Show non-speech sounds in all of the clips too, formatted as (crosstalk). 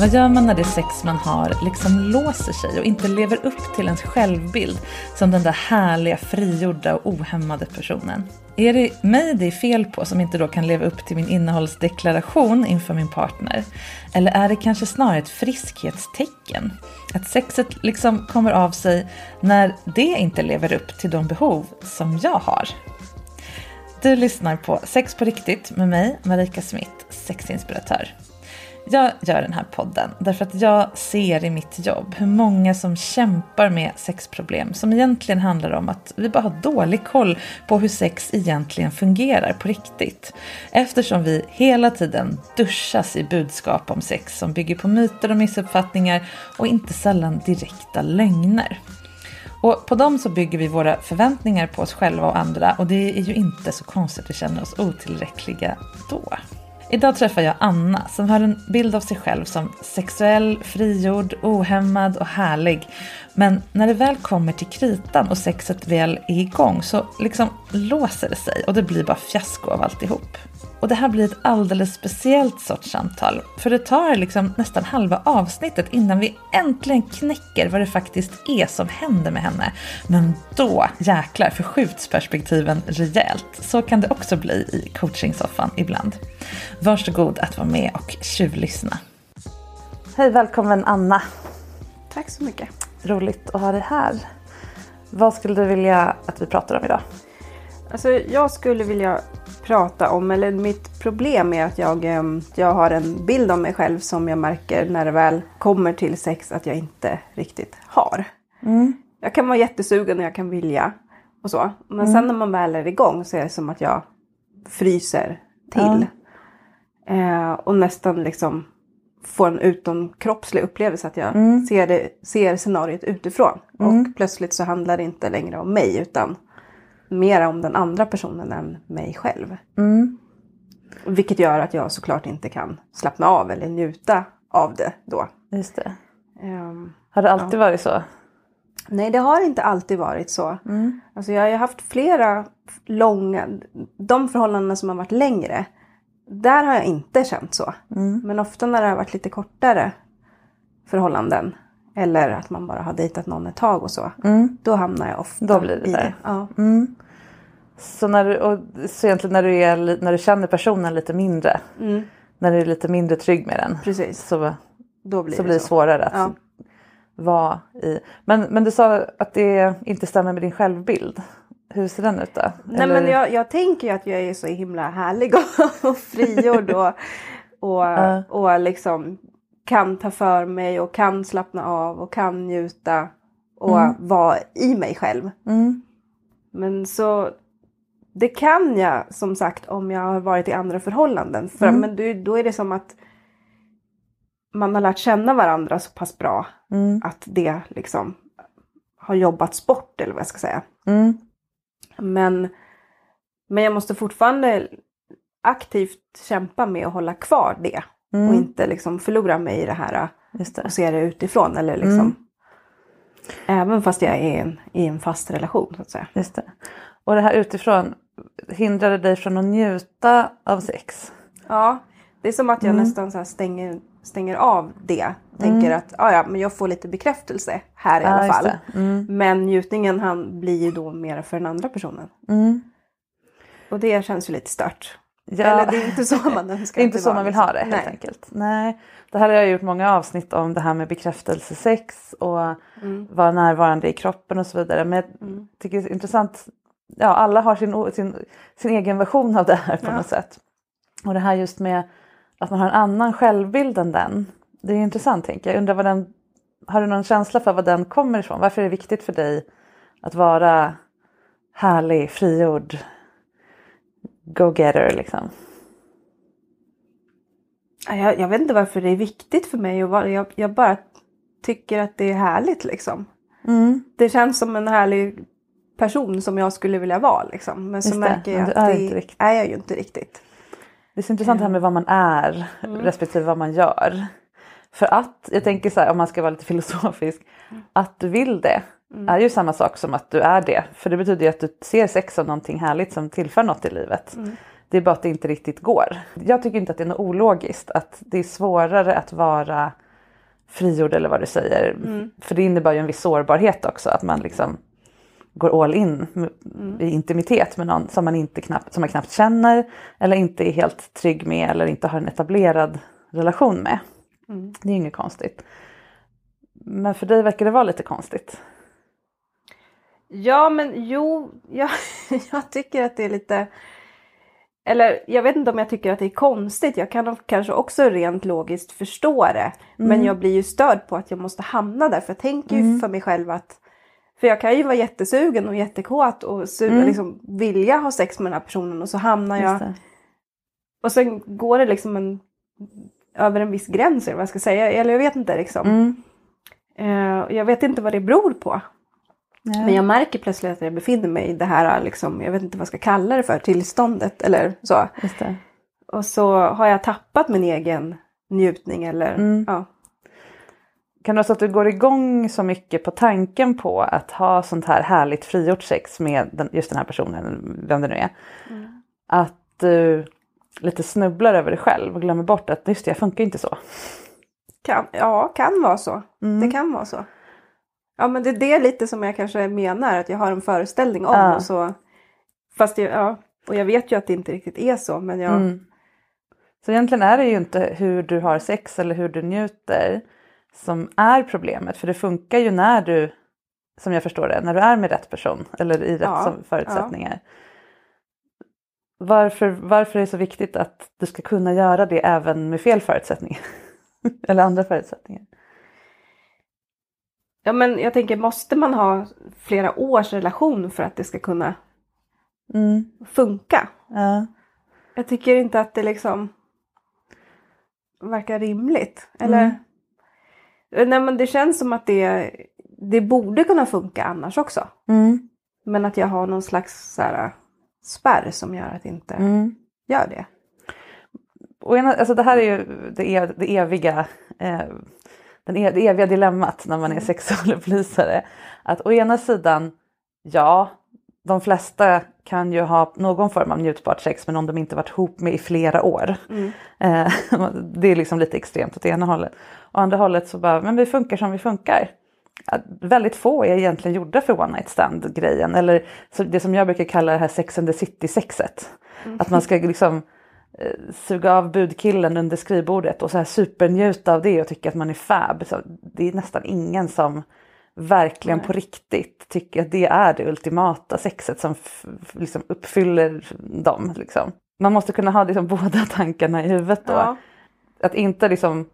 Vad gör man när det sex man har liksom låser sig och inte lever upp till ens självbild som den där härliga, frigjorda och ohämmade personen? Är det mig det är fel på som inte då kan leva upp till min innehållsdeklaration inför min partner? Eller är det kanske snarare ett friskhetstecken? Att sexet liksom kommer av sig när det inte lever upp till de behov som jag har? Du lyssnar på Sex på riktigt med mig, Marika Smith, sexinspiratör. Jag gör den här podden därför att jag ser i mitt jobb hur många som kämpar med sexproblem som egentligen handlar om att vi bara har dålig koll på hur sex egentligen fungerar på riktigt. Eftersom vi hela tiden duschas i budskap om sex som bygger på myter och missuppfattningar och inte sällan direkta lögner. Och på dem så bygger vi våra förväntningar på oss själva och andra och det är ju inte så konstigt att vi känner oss otillräckliga då. Idag träffar jag Anna som har en bild av sig själv som sexuell, frigjord, ohämmad och härlig. Men när det väl kommer till kritan och sexet väl är igång så liksom låser det sig och det blir bara fiasko av alltihop. Och det här blir ett alldeles speciellt sorts samtal. För det tar liksom nästan halva avsnittet innan vi äntligen knäcker vad det faktiskt är som händer med henne. Men då jäklar förskjuts perspektiven rejält. Så kan det också bli i coachingsoffan ibland. Varsågod att vara med och tjuvlyssna. Hej, välkommen Anna. Tack så mycket. Roligt att ha dig här. Vad skulle du vilja att vi pratar om idag? Alltså, jag skulle vilja prata om, eller mitt problem är att jag, jag har en bild av mig själv som jag märker när det väl kommer till sex att jag inte riktigt har. Mm. Jag kan vara jättesugen och jag kan vilja och så. Men mm. sen när man väl är igång så är det som att jag fryser till. Ja. Eh, och nästan liksom får en utomkroppslig upplevelse att jag mm. ser, det, ser scenariot utifrån. Och mm. plötsligt så handlar det inte längre om mig utan mer om den andra personen än mig själv. Mm. Vilket gör att jag såklart inte kan slappna av eller njuta av det då. Just det. Um, har det alltid ja. varit så? Nej, det har inte alltid varit så. Mm. Alltså jag har haft flera långa, de förhållanden som har varit längre, där har jag inte känt så. Mm. Men ofta när det har varit lite kortare förhållanden eller att man bara har dejtat någon ett tag och så. Mm. Då hamnar jag ofta Då blir det i där. det. Ja. Mm. Så, när du, och, så egentligen när du, är, när du känner personen lite mindre. Mm. När du är lite mindre trygg med den. Precis. Så, Då blir så det blir det svårare att ja. vara i. Men, men du sa att det inte stämmer med din självbild. Hur ser den ut då? Nej Eller? men jag, jag tänker ju att jag är så himla härlig och, (laughs) och frigjord och, och, (laughs) uh. och liksom kan ta för mig och kan slappna av och kan njuta och mm. vara i mig själv. Mm. Men så det kan jag som sagt om jag har varit i andra förhållanden. För, mm. Men då, då är det som att man har lärt känna varandra så pass bra Mm. att det liksom har jobbats bort eller vad jag ska säga. Mm. Men, men jag måste fortfarande aktivt kämpa med att hålla kvar det. Mm. Och inte liksom förlora mig i det här Just det. och se det utifrån. Eller liksom, Mm. Även fast jag är i en, i en fast relation så att säga. Just det. Och det här utifrån, hindrar det dig från att njuta av sex? Ja, det är som att jag Mm. nästan så stänger, stänger av det. Tänker att ah, ja, men jag får lite bekräftelse här i Ja, alla fall. Mm. Men njutningen han blir ju då mer för den andra personen. Mm. Och det känns ju lite stört. Ja. Eller det är inte så man (laughs) önskar Det är inte så man vill liksom. ha det helt Nej. enkelt. Nej. Det här har jag gjort många avsnitt om det här med bekräftelsesex och Mm. vara närvarande i kroppen och så vidare. Men jag Mm. tycker det är intressant. Ja, alla har sin, sin, sin egen version av det här på Ja. något sätt. Och det här just med att man har en annan självbild än den. Det är intressant tänker jag. jag undrar vad den, har du någon känsla för var den kommer ifrån? Varför är det viktigt för dig att vara härlig, frigjord, go-getter liksom? Ja, Jag, jag vet inte varför det är viktigt för mig. att vara- Jag, jag bara tycker att det är härligt liksom. Mm. Det känns som en härlig person som jag skulle vilja vara liksom. Men så Just det, märker jag att är det riktigt. är jag ju inte riktigt. Det är så intressant det här med vad man är respektive vad man gör. För att, jag tänker så här om man ska vara lite filosofisk, att du vill det är ju samma sak som att du är det. För det betyder ju att du ser sex som någonting härligt som tillför något i livet. Det är bara att det inte riktigt går. Jag tycker inte att det är något ologiskt att det är svårare att vara frigjord eller vad du säger. För det innebär ju en viss sårbarhet också att man liksom går all in i intimitet med någon som man, inte knappt, som man knappt känner eller inte är helt trygg med eller inte har en etablerad relation med. Det är ju inget konstigt. Men för dig verkar det vara lite konstigt. Ja men jo, jag, (laughs) jag tycker att det är lite... Eller jag vet inte om jag tycker att det är konstigt. Jag kan kanske också rent logiskt förstå det. Men jag blir ju störd på att jag måste hamna där. För jag tänker ju för mig själv att... För jag kan ju vara jättesugen och jättekåt och su- liksom vilja ha sex med den här personen och så hamnar jag... Och sen går det liksom en, över en viss gräns eller vad jag ska säga. Eller jag vet inte liksom. Mm. Eh, jag vet inte vad det beror på. Ja. Men jag märker plötsligt att jag befinner mig i det här, liksom, jag vet inte vad jag ska kalla det för, tillståndet eller så. Just det. Och så har jag tappat min egen njutning eller Mm. ja. Kan det vara så att du går igång så mycket på tanken på att ha sånt här härligt frigjort sex med den, just den här personen, vem det nu är. Att du lite snubblar över dig själv och glömmer bort att just det, jag funkar inte så. Kan, ja, kan vara så. Mm. Det kan vara så. Ja men det är det lite som jag kanske menar, att jag har en föreställning om. Ja. Och så, fast jag, ja, och jag vet ju att det inte riktigt är så. Men jag, Mm. Så egentligen är det ju inte hur du har sex eller hur du njuter som är problemet. För det funkar ju när du, som jag förstår det, när du är med rätt person eller i rätt Ja, förutsättningar. Varför, varför är det så viktigt att du ska kunna göra det även med fel förutsättningar? (laughs) eller andra förutsättningar? Ja men jag tänker, måste man ha flera års relation för att det ska kunna Mm. funka? Ja. Jag tycker inte att det liksom verkar rimligt. Eller? Nej men det känns som att det, det borde kunna funka annars också. Mm. Men att jag har någon slags så här, spärr som gör att det inte Mm. gör det. Och ena, alltså det här är ju det, ev, det eviga eh, den e, det eviga dilemmat när man är sexualupplysare. Att å ena sidan, ja, de flesta kan ju ha någon form av njutbart sex med någon de inte varit ihop med i flera år. Eh, (laughs) det är liksom lite extremt åt ena hållet. Å andra hållet så bara, men vi funkar som vi funkar. Att väldigt få är egentligen gjorda för one night stand grejen. Eller det som jag brukar kalla det här sex and the city sexet. Att man ska liksom suga av budkillen under skrivbordet och så här supernjuta av det och tycka att man är fab. Så det är nästan ingen som verkligen på riktigt tycker att det är det ultimata sexet som liksom uppfyller dem. Liksom. Man måste kunna ha liksom (laughs) båda tankarna i huvudet då. Ja. Att inte liksom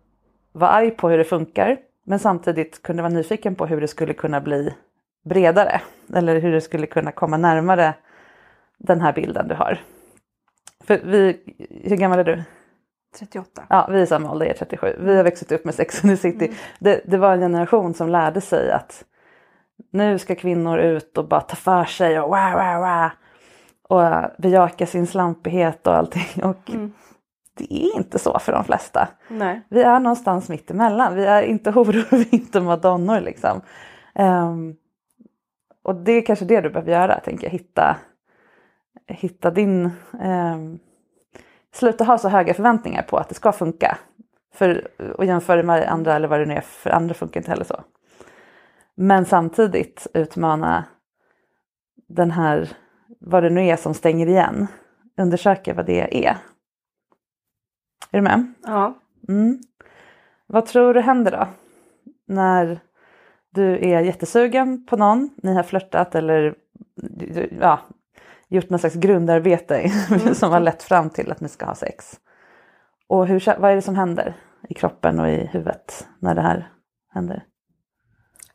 vara arg på hur det funkar men samtidigt kunna vara nyfiken på hur det skulle kunna bli bredare. Eller hur det skulle kunna komma närmare den här bilden du har. För vi, hur gammal är du? 38. Ja, vi är samma ålder, jag är 37. Vi har växt upp med Sex and the City. Det, det var en generation som lärde sig att nu ska kvinnor ut och bara ta för sig och wow, wow, wow. Och eh, bejaka sin slampighet och allting. (laughs) Och det är inte så för de flesta. Nej. Vi är någonstans mitt emellan. Vi är inte (laughs) horor, vi är inte madonnor liksom. Ehm, och det är kanske det du behöver göra, tänker jag. Hitta, hitta din... Um, sluta ha så höga förväntningar på att det ska funka. För, och jämföra med andra eller vad det nu är, för andra funkar inte heller så. Men samtidigt utmana den här, vad det nu är som stänger igen. Undersöka vad det är. Är du med? Ja. Mm. Vad tror du händer då? När du är jättesugen på någon, ni har flörtat eller ja, gjort någon slags grundarbete (laughs) som har lett fram till att ni ska ha sex. Och hur, vad är det som händer i kroppen och i huvudet när det här händer?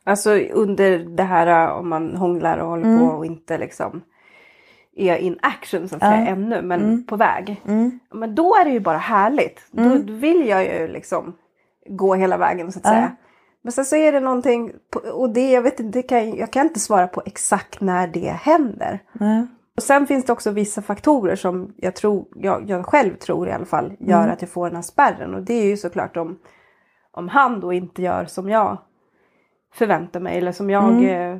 Alltså under det här om man hånglar och håller på och inte liksom är in action så att säga ännu men på väg. Men då är det ju bara härligt. Då, då vill jag ju liksom gå hela vägen så att säga. Men sen så är det någonting och det jag vet inte, kan, jag kan inte svara på exakt när det händer. Och sen finns det också vissa faktorer som jag, tror, jag, jag själv tror i alla fall gör att jag får den här spärren. Och det är ju såklart om, om han då inte gör som jag förväntar mig eller som jag eh,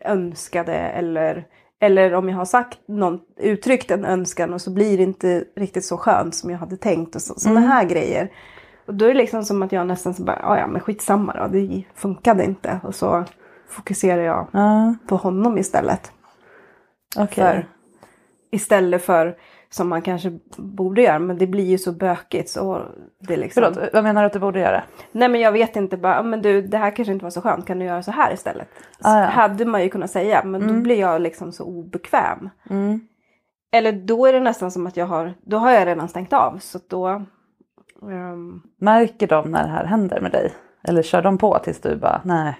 önskade eller, eller om jag har sagt någon, uttryckt en önskan och så blir det inte riktigt så skönt som jag hade tänkt och så, sådana här grejer. Och då är det liksom som att jag nästan så bara, "Ah, ja men skitsamma då, det funkade inte. Och så fokuserar jag Ja, på honom istället. Okej. För, istället för som man kanske borde göra, men det blir ju så bökigt så det liksom... Förlåt, vad menar du att du borde göra? Nej men jag vet inte bara, "Ah, men du det här kanske inte var så skönt, kan du göra så här istället? Ah, ja. Hade man ju kunnat säga, men då blir jag liksom så obekväm. Eller då är det nästan som att jag har, då har jag redan stängt av så då... ehm, Märker de när det här händer med dig? Eller kör de på tills du bara, nej,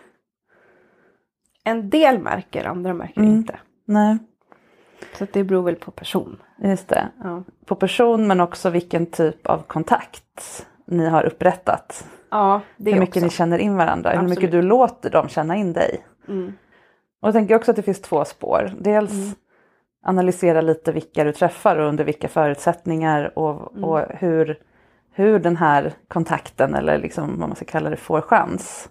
en del märker, andra märker inte. nej, Så det beror väl på person. just det. Ja, På person men också vilken typ av kontakt ni har upprättat. ja det hur mycket också. ni känner in varandra, hur mycket Absolut. du låter dem känna in dig. Mm. Och jag tänker också att det finns två spår. Dels analysera lite vilka du träffar och under vilka förutsättningar och, Mm. och hur, hur den här kontakten eller liksom vad man ska kalla det får chans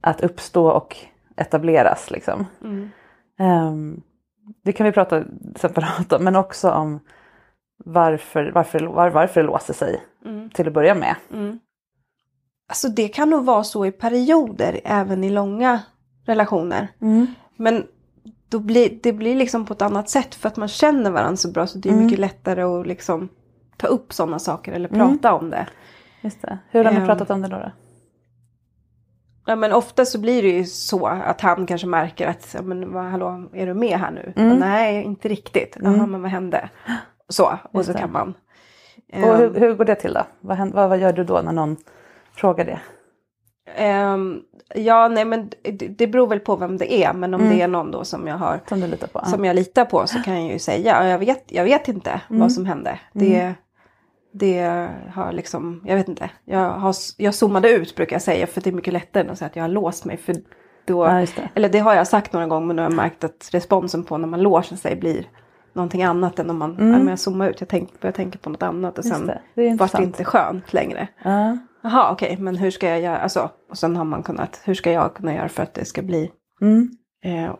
att uppstå och etableras. Liksom. Mm. Det kan vi prata separat om, men också om varför, varför, var, varför det låser sig Mm. till att börja med. Alltså det kan nog vara så i perioder, även i långa relationer. Men då blir, det blir liksom på ett annat sätt för att man känner varandra så bra så det är mycket lättare att liksom ta upp sådana saker eller prata om det. Just det. Hur har ni Ehm. pratat om det då? då? Ja, men ofta så blir det ju så att han kanske märker att, men vad, hallå, är du med här nu? Mm. Nej, inte riktigt. Jaha, men vad hände? Så, och så kan man. Och Ehm, hur, hur går det till då? Vad, vad, vad gör du då när någon frågar det? ehm, ja, nej men det, det beror väl på vem det är. Men om Mm. det är någon då som jag har Som du litar på? som jag litar på så kan jag ju säga, "Ja, jag vet, jag vet inte Mm. vad som hände. Det, det har liksom, jag vet inte. Jag, har, jag zoomade ut brukar jag säga för det är mycket lättare än att säga att jag har låst mig. För då, Ja, det. Eller det har jag sagt några gånger men nu har jag märkt att responsen på när man låser sig blir någonting annat än om man ja, men jag zoomar ut. Jag tänk, börjar tänka på något annat och Mm. Sen det. Det är vart det inte skönt längre. Ja. Jaha okej men hur ska jag göra, alltså, och sen har man kunnat, hur ska jag kunna göra för att det ska bli Mm. Eh,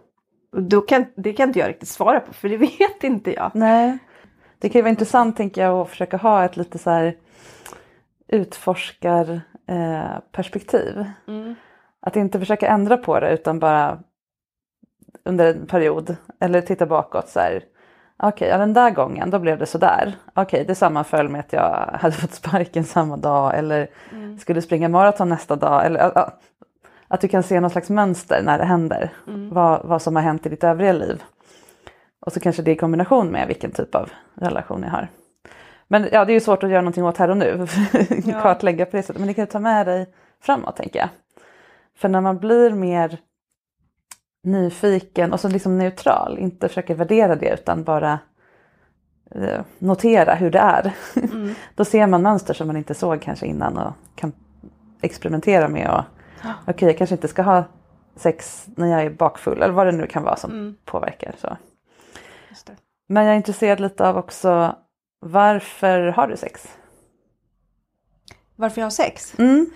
då kan, det kan inte jag riktigt svara på för det (laughs) vet inte jag. Nej. Det kan ju vara intressant tänker jag att försöka ha ett lite så här utforskar eh, perspektiv. Att inte försöka ändra på det utan bara under en period eller titta bakåt så här. Okej, ja, den där gången då blev det sådär. Okej, det sammanföll med att jag hade fått sparken samma dag eller skulle springa maraton nästa dag. Eller, att du kan se något slags mönster när det händer. Vad, vad som har hänt i ditt övriga liv. Och så kanske det i kombination med vilken typ av relation ni har. Men ja, det är ju svårt att göra någonting åt här och nu. (laughs) Kartlägga på det sättet. Men det kan du ta med dig framåt tänker jag. För när man blir mer nyfiken och så liksom neutral, inte försöker värdera det utan bara eh, notera hur det är. Mm. (laughs) Då ser man mönster som man inte såg kanske innan och kan experimentera med och okej jag kanske inte ska ha sex när jag är bakfull eller vad det nu kan vara som Mm. påverkar. Så. Men jag är intresserad lite av också varför har du sex? Varför jag har sex? Mm.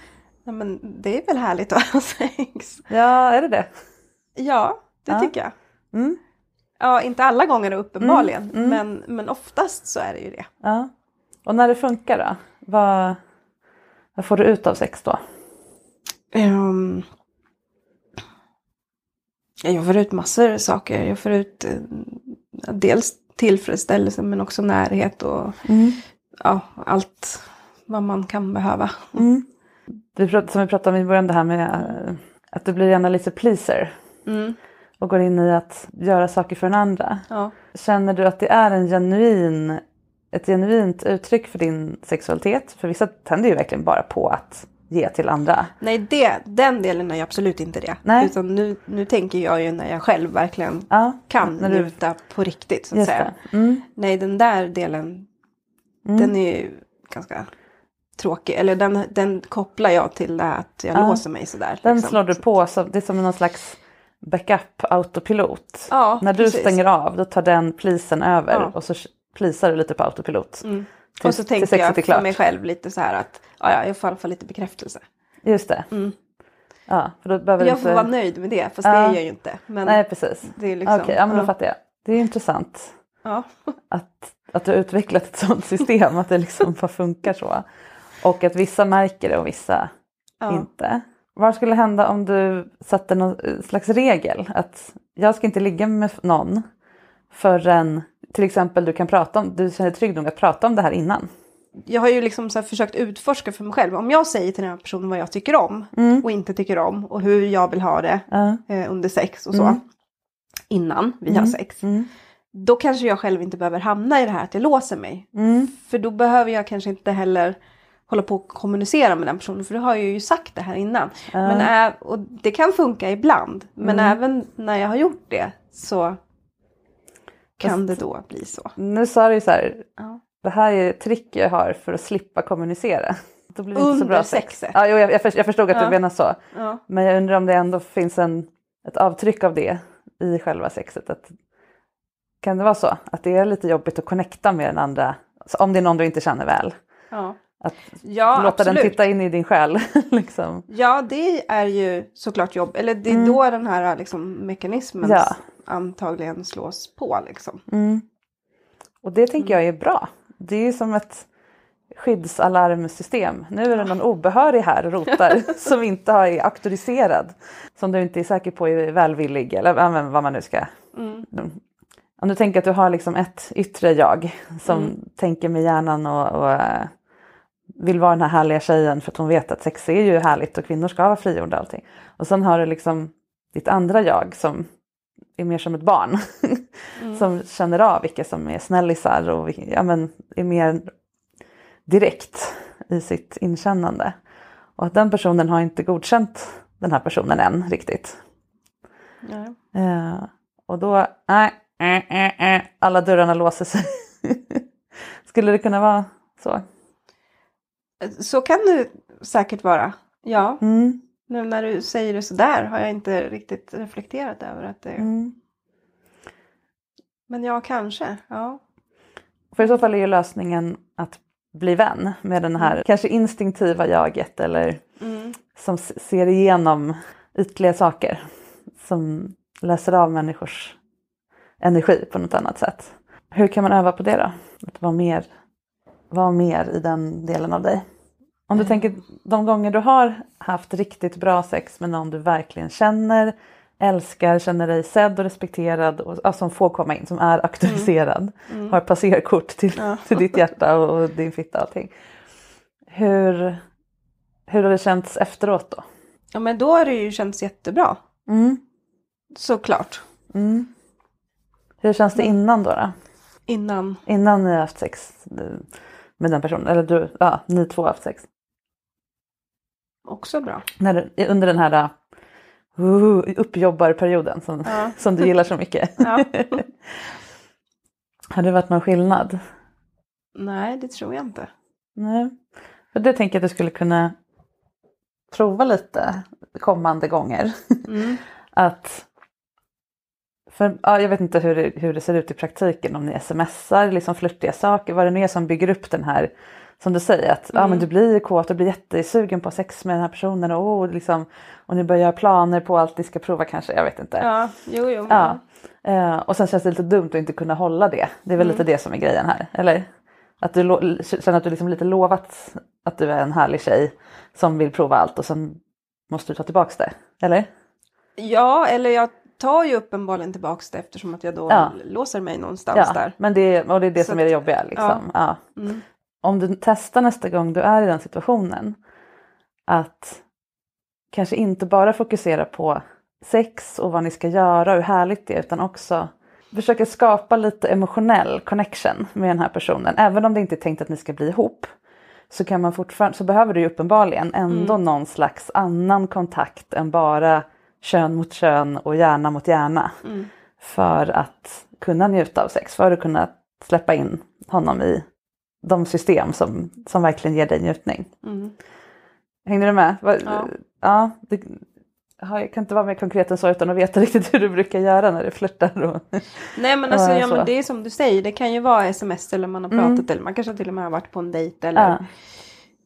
Ja, men det är väl härligt att (laughs) ha sex? Ja, är det det? Ja, det Ja. tycker jag. Mm. Ja, inte alla gånger uppenbarligen, Mm, mm. Men, men oftast så är det ju det. Ja. Och när det funkar då? Vad, vad får du ut av sex då? Um, jag får ut massor av saker. Jag får ut eh, dels tillfredsställelse men också närhet och ja, allt vad man kan behöva. Mm. Prat, som vi pratade om i början det här med eh, att du blir gärna lite pleaser Mm. och går in i att göra saker för den andra. Ja. Känner du att det är en genuin, ett genuint uttryck för din sexualitet? För vissa tänder ju verkligen bara på att ge till andra. Nej, det, den delen är ju absolut inte det. Nej. Utan nu, nu tänker jag ju när jag själv verkligen Ja, kan när du- njuta på riktigt. Så att Just säga. Mm. Nej, den där delen, Mm. den är ju ganska tråkig. Eller den, den kopplar jag till det att jag Ja. låser mig sådär. Den liksom. slår du på, så det är som någon slags backup autopilot. Ja, När du precis. stänger av då tar den plisen över Ja. och så plisar du lite på autopilot. Mm. Och så tänker jag för mig själv lite så här att ja, ja, jag får i alla fall lite bekräftelse. Just det. Mm. Ja, för då behöver Jag får inte... vara nöjd med det, fast Ja. det är jag ju inte. Men Nej, precis. det är liksom... Okej, ja, men då ja. fattar jag. Det är intressant Ja. (laughs) att, att du har utvecklat ett sådant system, att det liksom bara funkar så. Och att vissa märker det och vissa inte. Vad skulle hända om du satte någon slags regel? Att jag ska inte ligga med någon förrän till exempel du kan prata om, du känner dig trygg nog att prata om det här innan. Jag har ju liksom försökt utforska för mig själv. Om jag säger till den här personen vad jag tycker om och inte tycker om och hur jag vill ha det Ja. eh, under sex och så. Mm. Innan vi har sex. Mm. Då kanske jag själv inte behöver hamna i det här att jag låser mig. Mm. För då behöver jag kanske inte heller hålla på och kommunicera med den personen. För då har jag ju sagt det här innan. Men ä- och det kan funka ibland. Men Mm. även när jag har gjort det så kan det då bli så. Nu sa du så här, Ja. det här är ett trick jag har för att slippa kommunicera. Då blir det inte så Under bra sex. sexet. Ja, jo, jag, jag förstod att Ja. du menar så. Ja. Men jag undrar om det ändå finns en, ett avtryck av det i själva sexet. Att, kan det vara så? Att det är lite jobbigt att connecta med den andra, alltså om det är någon du inte känner väl. Ja. Att Ja, låta absolut. den titta in i din själ. (laughs) liksom. Ja, det är ju såklart jobb. Eller det är då den här liksom, mekanismen Mm. Ja. antagligen slås på. Liksom. Mm. Och det tänker jag är bra. Det är ju som ett skyddsalarmsystem. Nu är det någon obehörig här och rotar (laughs) som inte har- är auktoriserad. Som du inte är säker på är välvillig eller vad man nu ska. Mm. Om du tänker att du har liksom ett yttre jag som tänker med hjärnan och, och eh, vill vara den här härliga tjejen för att hon vet att sex är ju härligt och kvinnor ska vara frigjorda och allting. Och sen har du liksom ditt andra jag som är mer som ett barn. (laughs) som känner av vilka som är snällisar och vilka, ja, men, är mer direkt i sitt inkännande. Och att den personen har inte godkänt den här personen än riktigt. Ja. Eh, och då, eh, eh, eh, alla dörrarna låser sig. (laughs) Skulle det kunna vara så? Så kan det säkert vara. Ja, Mm, nu när du säger det sådär har jag inte riktigt reflekterat över att det mm. Men ja, kanske. Ja. För i så fall är ju lösningen att bli vän med den här kanske instinktiva jaget eller Mm. som ser igenom ytliga saker. Som läser av människors energi på något annat sätt. Hur kan man öva på det då? Att vara mer, vara mer i den delen av dig. Om du tänker de gånger du har haft riktigt bra sex med någon du verkligen känner, älskar, känner dig sedd och respekterad och ja, som får komma in, som är auktoriserad, har passerkort till, (laughs) till ditt hjärta och, din fitta och allting. Hur, hur har det känts efteråt då? ja, men då har det ju känts jättebra. Mm. Såklart. Mm. Hur känns det innan då, då? Innan. Innan ni har haft sex eh, med den personen, eller du, ja, ni två har haft sex. Också bra. När, under den här uh, uppjobbarperioden som, Ja. (laughs) som du gillar så mycket. Ja. (laughs) Har det varit någon skillnad? Nej, det tror jag inte. Nej. För det tänker jag att du skulle kunna prova lite kommande gånger. Mm. (laughs) att för, ja, jag vet inte hur det, hur det ser ut i praktiken om ni smsar liksom flörtiga saker, vad det nu är som bygger upp den här som du säger att ja, men du blir kåt och blir jättesugen på sex med den här personen och, oh, liksom, och ni börjar göra planer på allt ni ska prova kanske, jag vet inte. Ja, jo, jo. Ja. Eh, och sen känns det lite dumt att inte kunna hålla det. Det är väl lite det som är grejen här, eller? Att du känner att du liksom lite lovat att du är en härlig tjej som vill prova allt och sen måste du ta tillbaks det, eller? Ja, eller jag tar ju uppenbarligen tillbaks det eftersom att jag då Ja. låser mig någonstans Ja, där. men det, och det är det Så som är det jobbiga. Liksom. Ja. Mm. Om du testar nästa gång du är i den situationen att kanske inte bara fokusera på sex och vad ni ska göra och hur härligt det är utan också försöka skapa lite emotionell connection med den här personen. Även om det inte är tänkt att ni ska bli ihop så, kan man fortfarande, så behöver du ju uppenbarligen ändå någon slags annan kontakt än bara kön mot kön och hjärna mot hjärna. För att kunna njuta av sex, för att kunna släppa in honom i de system som, som verkligen ger dig njutning. Mm. Hängde du med? Va- Ja. ja det, ja, jag kan inte vara mer konkret än så utan att veta (laughs) riktigt hur du brukar göra när du flörtar. Och, Nej men alltså, Ja, men det är som du säger, det kan ju vara sms eller man har pratat eller man kanske till och med har varit på en dejt eller, ja.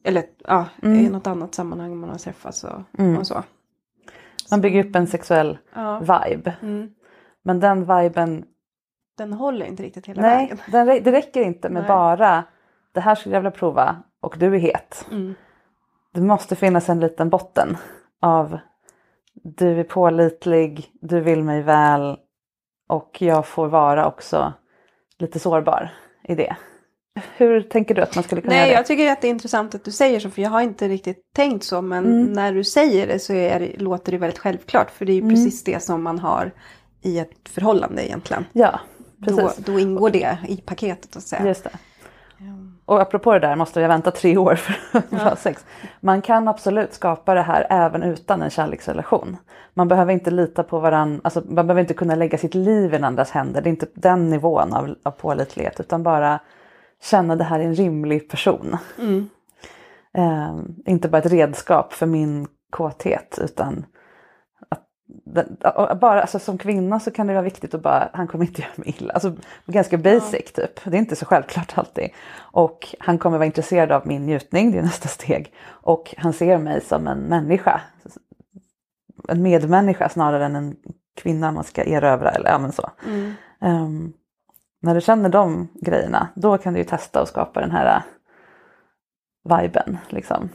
eller ja, Mm. i något annat sammanhang man har träffats och, och så. Man bygger upp en sexuell Ja. vibe. Mm. Men den viben, Den håller inte riktigt hela nej, vägen. rä- det räcker inte med Nej. bara det här skulle jag vilja prova och du är het. Mm. Det måste finnas en liten botten av du är pålitlig, du vill mig väl och jag får vara också lite sårbar i det. Hur tänker du att man skulle kunna Nej, göra det? jag tycker att det är intressant att du säger så för jag har inte riktigt tänkt så men Mm. när du säger det så det, låter det väldigt självklart för det är ju Mm. precis det som man har i ett förhållande egentligen. Ja, Då, precis. då ingår det i paketet att säga. Just det. Och apropå det där måste jag vänta tre år för att ha sex. Man kan absolut skapa det här även utan en kärleksrelation. Man behöver inte lita på varandra, alltså man behöver inte kunna lägga sitt liv i andras händer. Det är inte den nivån av, av pålitlighet utan bara känna det här är en rimlig person. Mm. Eh, inte bara ett redskap för min kåthet utan att och bara alltså, som kvinna så kan det vara viktigt att bara, han kommer inte (laughs) göra mig illa. Alltså ganska basic typ. Det är inte så självklart alltid. Och han kommer vara intresserad av min njutning, det är (laughs) nästa steg. Och han ser mig som en människa. En medmänniska snarare än en kvinna man ska erövra eller ja men så. Mm. Ehm, när du känner de grejerna, då kan du ju testa att skapa den här äh, viben. Liksom.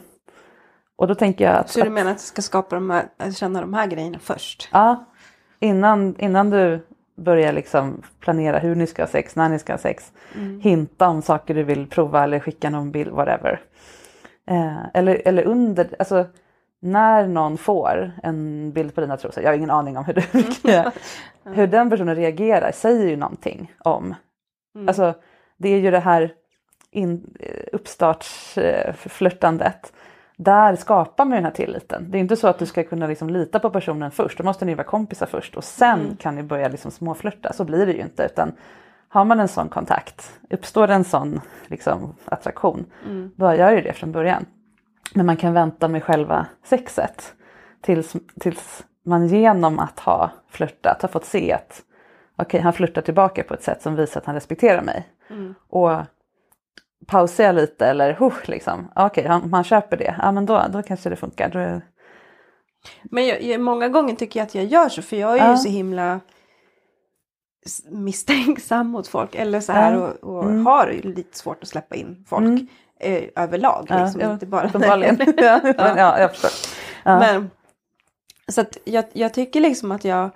Och då tänker jag att, Så du menar att du ska skapa de här, känna de här grejerna först? ja, innan, innan du börjar liksom planera hur ni ska ha sex, när ni ska ha sex, hinta om saker du vill prova eller skicka någon bild, whatever. Eh, eller, eller under, alltså när någon får en bild på dina trosor, jag har ingen aning om hur, du, (laughs) hur den personen reagerar, säger ju någonting om. Alltså det är ju det här in, uppstartsflörtandet. Där skapar man ju den här tilliten. Det är inte så att du ska kunna liksom lita på personen först. Då måste ni vara kompisar först och sen kan ni börja liksom småflörta. Så blir det ju inte. Utan har man en sån kontakt, uppstår en sån liksom, attraktion, då gör ju det från början. Men man kan vänta med själva sexet tills, tills man genom att ha flörtat har fått se att okej, han flörtar tillbaka på ett sätt som visar att han respekterar mig. Och pausar jag lite eller huh, liksom, okej, han, man köper det, ja men då, då kanske det funkar. Då Men jag, många gånger tycker jag att jag gör så för jag är ju Ja. så himla misstänksam mot folk. Eller så här och, och har lite svårt att släppa in folk eh, överlag. ja, Liksom, ja, inte bara uppenbarligen. ja, men, (laughs) ja, jag förstår. Ja. (laughs) Men, så att jag, jag tycker liksom att jag,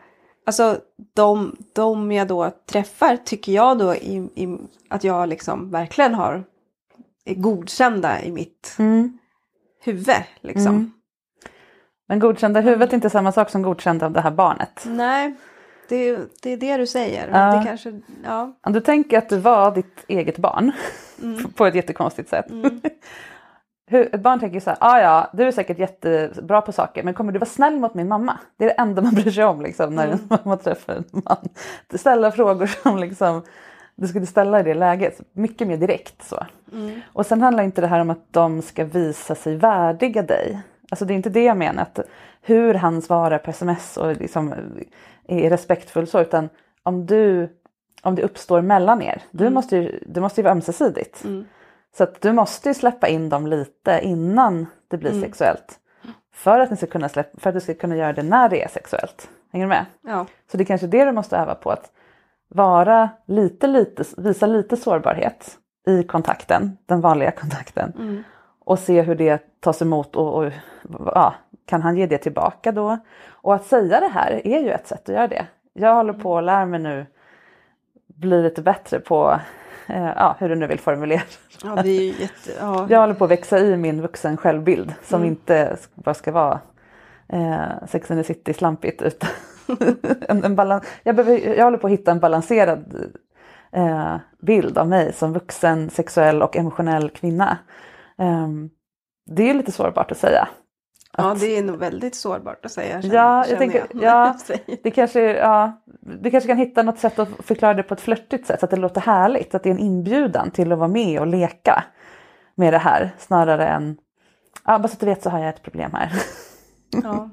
alltså de, de jag då träffar tycker jag då i, i, att jag liksom verkligen har är godkända i mitt Mm. huvud. Liksom. Mm. Men godkända huvudet är inte samma sak som godkända av det här barnet. Nej, det, det är det du säger. Ja. Det kanske, ja. Om du tänker att du var ditt eget barn (laughs) på ett jättekonstigt sätt. (laughs) Hur, ett barn tänker så här, ah, ja du är säkert jättebra på saker men kommer du vara snäll mot min mamma? Det är det enda man bryr sig om liksom, när (laughs) en mamma träffar en man. Ställa frågor som liksom du skulle ställa i det läget. Mycket mer direkt så. Och sen handlar inte det här om att de ska visa sig värdiga dig. Alltså det är inte det jag menar, att hur han svarar på sms och liksom är respektfull så, utan om du om det uppstår mellan er. Du, måste ju, det måste ju vara ömsesidigt. Så att du måste ju släppa in dem lite innan det blir sexuellt. För att, ni ska kunna släppa, för att du ska kunna göra det när det är sexuellt. Hänger du med? Ja. Så det är kanske det du måste öva på. Att vara lite, lite, visa lite sårbarhet i kontakten, den vanliga kontakten. Och se hur det tas emot och, och ja, kan han ge det tillbaka då? Och att säga det här är ju ett sätt att göra det. Jag håller på att lära mig nu bli lite bättre på eh, ja, hur du nu vill formulera. ja, det är jätte... Ja. Jag håller på att växa i min vuxen självbild som inte bara ska vara eh, Sex and the City slampigt utan (laughs) en, en balans, jag, behöver, jag håller på att hitta en balanserad eh, bild av mig som vuxen, sexuell och emotionell kvinna. Ehm, det är lite sårbart att säga. Ja, det är nog väldigt sårbart att säga. känner- Ja, jag tänker, jag. ja, (laughs) det kanske, ja, du kanske kan hitta något sätt att förklara det på ett flörtigt sätt så att det låter härligt, att det är en inbjudan till att vara med och leka med det här snarare än, ja bara så att du vet så har jag ett problem här. (laughs) Ja.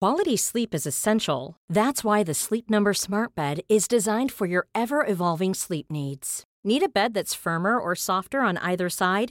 Quality sleep is essential. That's why the Sleep Number Smart Bed is designed for your ever evolving sleep needs. Need a bed that's firmer or softer on either side?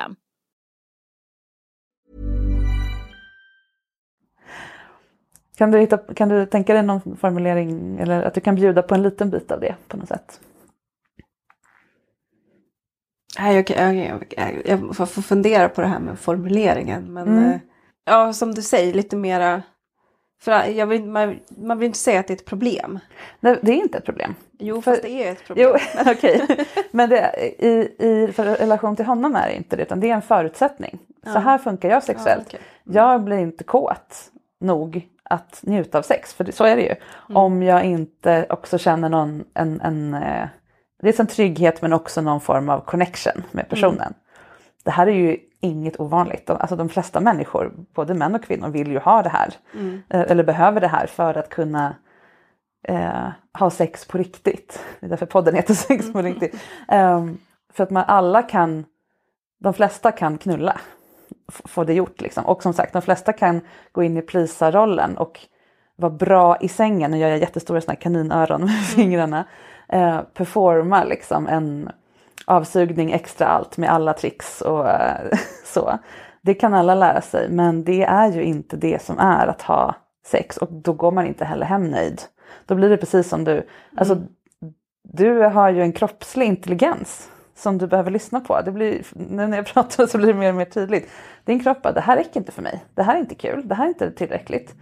Kan du, hitta, kan du tänka dig någon formulering eller att du kan bjuda på en liten bit av det på något sätt? Nej, jag, jag, jag, jag, får fundera på det här med formuleringen. Men Mm. eh, ja, som du säger, lite mera... För jag vill, man, man vill inte säga att det är ett problem. Nej, det är inte ett problem. Jo, För- fast det är ett problem. Jo, (laughs) (laughs) okej. Men det, i, i för relation till honom är det inte det, utan det är en förutsättning. Så här funkar jag sexuellt. okej. Jag blir inte kåt nog att njuta av sex, för det, så är det ju. Om jag inte också känner någon, en, en, eh, dels en trygghet men också någon form av connection med personen. Det här är ju inget ovanligt. Alltså de flesta människor, både män och kvinnor, vill ju ha det här. Eh, Eller behöver det här för att kunna eh, ha sex på riktigt. Det är därför podden heter Sex på riktigt. Um, för att man alla kan, de flesta kan knulla. Få det gjort liksom. Och som sagt, de flesta kan gå in i plisa-rollen och vara bra i sängen. Nu gör jag jättestora såna kaninöron med fingrarna. Eh, performa liksom en avsugning extra allt med alla tricks och eh, (laughs) så. Det kan alla lära sig men det är ju inte det som är att ha sex och då går man inte heller hem nöjd. Då blir det precis som du, alltså mm. du har ju en kroppslig intelligens som du behöver lyssna på. Det blir, nu när jag (laughs) pratar så blir det mer och mer tydligt. Din kropp bara, det här räcker inte för mig. Det här är inte kul. Det här är inte tillräckligt.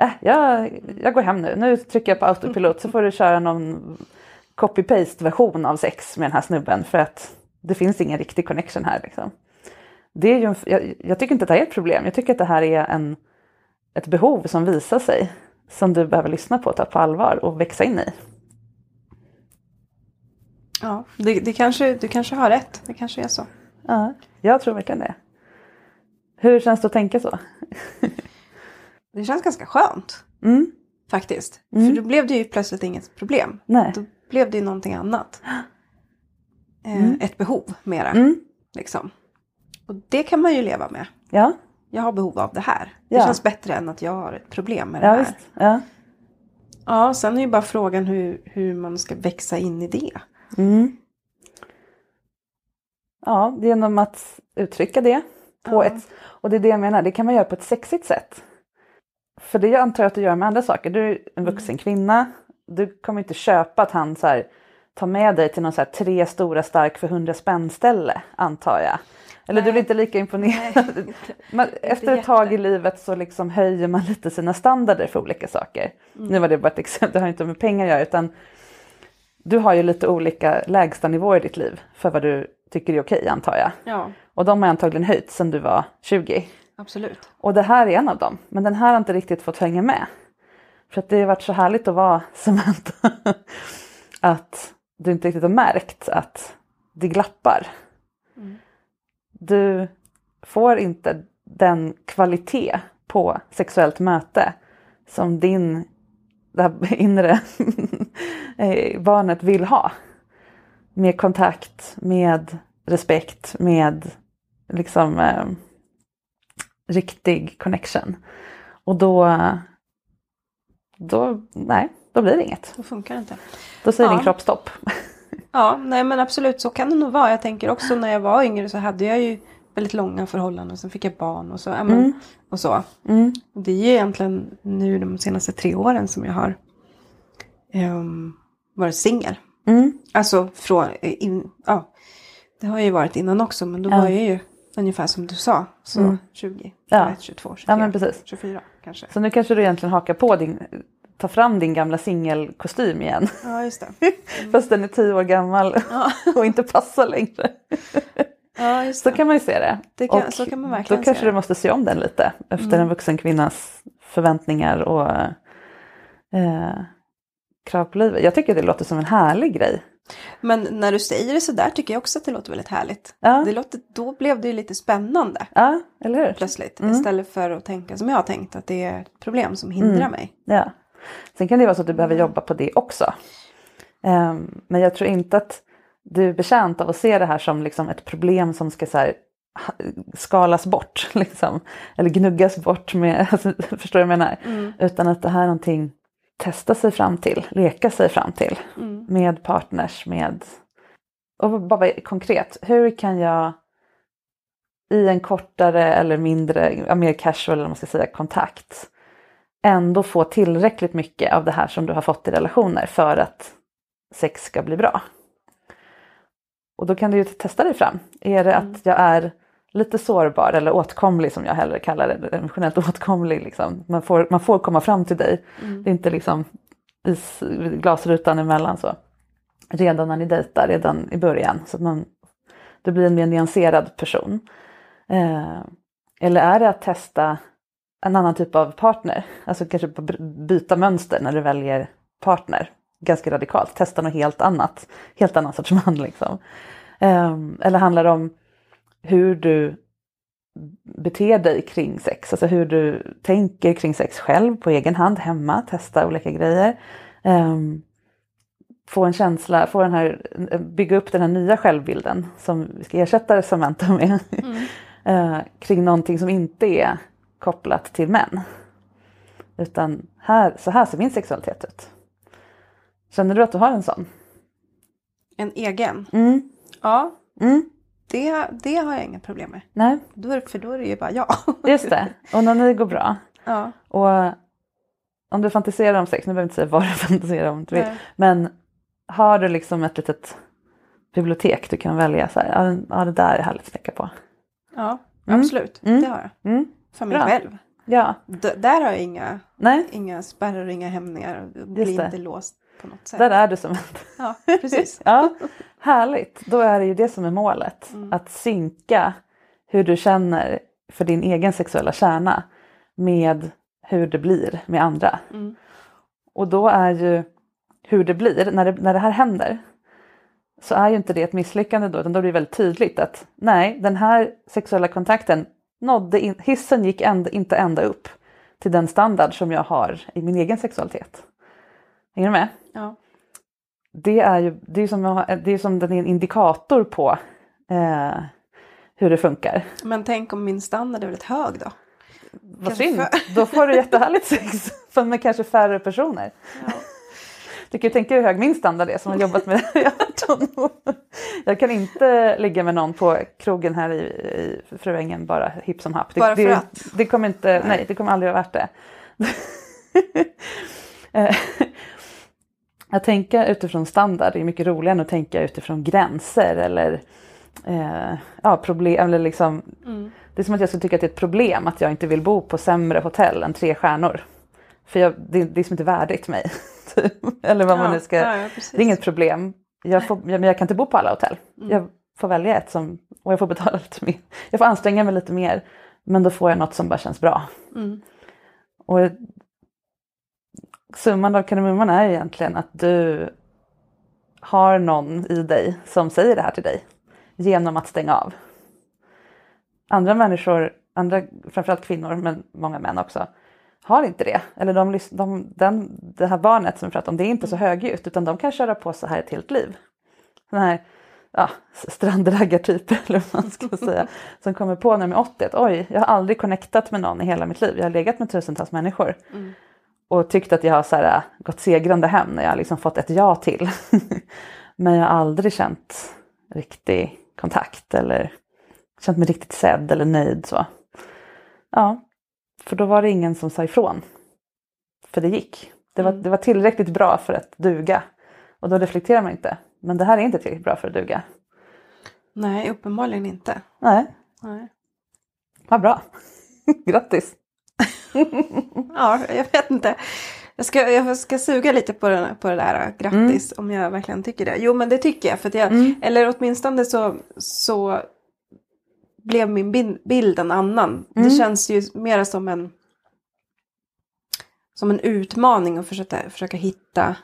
Äh, jag, jag går hem nu. Nu trycker jag på autopilot så får du köra någon copy-paste version av sex med den här snubben för att det finns ingen riktig connection här. Liksom. Det är ju en, jag, jag, tycker inte att det här är ett problem. Jag tycker att det här är en, ett behov som visar sig som du behöver lyssna på, ta på allvar och växa in i. Ja, det, det kanske, du kanske har rätt. Det kanske är så. Ja, jag tror verkligen det. Hur känns det att tänka så? (laughs) det känns ganska skönt. Mm. Faktiskt. Mm. För då blev det ju plötsligt inget problem. Nej. Då blev det ju någonting annat. Eh, Mm. Ett behov mera. Mm. Liksom. Och det kan man ju leva med. Ja, Jag har behov av det här. Det Ja. känns bättre än att jag har ett problem med det ja här. visst. Ja. Ja, sen är ju bara frågan hur, hur man ska växa in i det. Mm. Ja, genom att uttrycka det. På Ja. ett, och det är det jag menar, det kan man göra på ett sexigt sätt. För det jag antar jag att du gör med andra saker. Du är en vuxen kvinna. Du kommer inte köpa att han så här, tar med dig till någon så här, tre stora stark för hundra spänn ställe, antar jag. Eller du Nej. blir inte lika imponerad. (laughs) Man, efter ett tag i livet så liksom höjer man lite sina standarder för olika saker. Nu var det bara ett exempel, det har inte med pengar att göra utan du har ju lite olika lägstanivåer i ditt liv för vad du tycker är okej antar jag. Ja, Och de har antagligen höjt sedan du var 20. absolut. Och det här är en av dem. Men den här har inte riktigt fått hänga med. För att det har varit så härligt att vara (laughs) Samantha. att du inte riktigt har märkt att det glappar. Du får inte den kvalitet på sexuellt möte som din det här (laughs) inre (laughs) eh, barnet vill ha. Med kontakt, med respekt, med liksom eh, riktig connection. Och då, då, nej, då blir det inget. Så funkar det inte. Då säger Ja. din kropp stopp. (laughs) Ja, nej men absolut så kan det nog vara. Jag tänker också när jag var yngre så hade jag ju väldigt långa förhållanden. Sen fick jag barn och så. Ja, men, Mm. och så. Mm. Det är ju egentligen nu de senaste tre åren som jag har ehm, varit singel. Mm. Alltså från, in, ja, det har jag ju varit innan också men då Ja. var jag ju ungefär som du sa. Så Mm. 20, Ja. 21, 22, 23, Ja, men precis. 24 kanske. Så nu kanske du egentligen hakar på din, ta fram din gamla singelkostym igen. Ja just det. (laughs) Fast den är tio år gammal Ja, (laughs) och inte passar längre. ja just Så det. kan man ju se det. Det kan- Och så kan man verkligen Då kanske du måste se om den lite efter Mm. en vuxen kvinnas förväntningar och eh, krav på livet. Jag tycker det låter som en härlig grej. Men när du säger det så där tycker jag också att det låter väldigt härligt. Ja, Det låter, då blev det ju lite spännande ja eller hur? plötsligt. Mm. Istället för att tänka som jag har tänkt att det är ett problem som hindrar Mm. mig. Ja. Sen kan det vara så att du behöver jobba på det också. Ehm, men jag tror inte att du är betjänt av att se det här som liksom ett problem som ska så här, skalas bort. (laughs) Liksom. Eller gnuggas bort med, (laughs) alltså, förstår du vad jag menar? Mm. Utan att det här är någonting testa sig fram till, leka sig fram till. Mm. Med partners, med... Och bara konkret, hur kan jag i en kortare eller mindre, mer casual eller man ska säga, kontakt ändå få tillräckligt mycket av det här som du har fått i relationer för att sex ska bli bra. Och då kan du ju testa dig fram. Är det att jag är lite sårbar eller åtkomlig som jag hellre kallar det, emotionellt åtkomlig. Liksom. Man, får, man får komma fram till dig. Det är inte liksom is, glasrutan emellan så. Redan när ni dejtar, redan i början. Så att man, du blir en mer nyanserad person. Eh, eller är det att testa en annan typ av partner? Alltså kanske by- byta mönster när du väljer partner. Ganska radikalt, testa något helt annat. Helt annan sorts man liksom. Eh, eller handlar det om hur du beter dig kring sex, alltså hur du tänker kring sex själv på egen hand hemma, testa olika grejer. Um, få en känsla, få den här, bygga upp den här nya självbilden som vi ska ersätta Samantha med. Mm. uh, (laughs) kring någonting som inte är kopplat till män. Utan här, så här ser min sexualitet ut. Känner du att du har en sån? En egen? Mm. Ja. Mm. Det, det har jag inga problem med. Nej. Då, för då är det ju bara jag. Just det. Och när ni går bra. Ja. Och om du fantiserar om sex, nu behöver jag inte säga vad du fantiserar om du vill. Men har du liksom ett litet bibliotek du kan välja så här, ja det där är härligt att tänka på. Ja, mm. absolut. Mm. Det har jag. Mm. För mig Bra. själv. Ja. D där har jag inga, Nej. inga spärrar och inga hämningar. Blir inte låst på något sätt. Där är du som Ja, precis. (laughs) ja, härligt. Då är det ju det som är målet. Mm. Att synka hur du känner för din egen sexuella kärna med hur det blir med andra. Mm. Och då är ju hur det blir, när det, när det här händer, så är ju inte det ett misslyckande då, utan då blir det väldigt tydligt att nej, den här sexuella kontakten nådde in, hissen gick ända, inte ända upp till den standard som jag har i min egen sexualitet. Hänger du med? Ja. Det är ju det är som, det är som den är en indikator på eh, hur det funkar. Men tänk om min standard är väldigt hög då? Vad synd, då får du jättehärligt sex (laughs) med kanske färre personer. Ja. Du kan ju tänka hur hög min standard är som har jobbat med det i 18 år. Jag kan inte ligga med någon på krogen här i, i Fruängen bara hipp som happ. Det, bara för det, att? Det kommer, inte, nej. nej. det kommer aldrig vara värt det. (laughs) att tänka utifrån standard är mycket roligare än att tänka utifrån gränser eller eh, ja, problem. Eller liksom, mm. Det är som att jag skulle tycka att det är ett problem att jag inte vill bo på sämre hotell än tre stjärnor. För jag, det, det är liksom inte värdigt mig. (laughs) eller vad ja, man nu ska... Ja, det är inget problem. Jag, får, jag, men jag kan inte bo på alla hotell. Mm. Jag får välja ett som, och jag får betala (laughs) lite mer. Jag får anstränga mig lite mer. Men då får jag något som bara känns bra. Mm. Och summan av kardemumman är egentligen att du har någon i dig som säger det här till dig genom att stänga av. Andra människor, andra, framförallt kvinnor men många män också, har inte det. Eller de, de, den, det här barnet som vi pratar om, det är inte så högljutt utan de kan köra på så här ett helt liv. Sådana här ja, strandraggartyper (laughs) eller vad man ska (laughs) säga. som kommer på när de är 80 att oj, jag har aldrig connectat med någon i hela mitt liv. Jag har legat med tusentals människor. Mm. Och tyckt att jag har så här, gått segrande hem när jag liksom fått ett ja till. (laughs) Men jag har aldrig känt riktig kontakt eller känt mig riktigt sedd eller nöjd. Så. Ja, för då var det ingen som sa ifrån. För det gick. Det var, mm. det var tillräckligt bra för att duga. Och då reflekterar man inte. Men det här är inte tillräckligt bra för att duga. Nej, uppenbarligen inte. Nej. Nej. Vad bra. (laughs) Grattis. (laughs) ja, jag vet inte. Jag ska, jag ska suga lite på, den, på det där grattis mm. om jag verkligen tycker det. Jo men det tycker jag. För att jag mm. Eller åtminstone så, så blev min bild en annan. Mm. Det känns ju mer som en som en utmaning att försöka, försöka hitta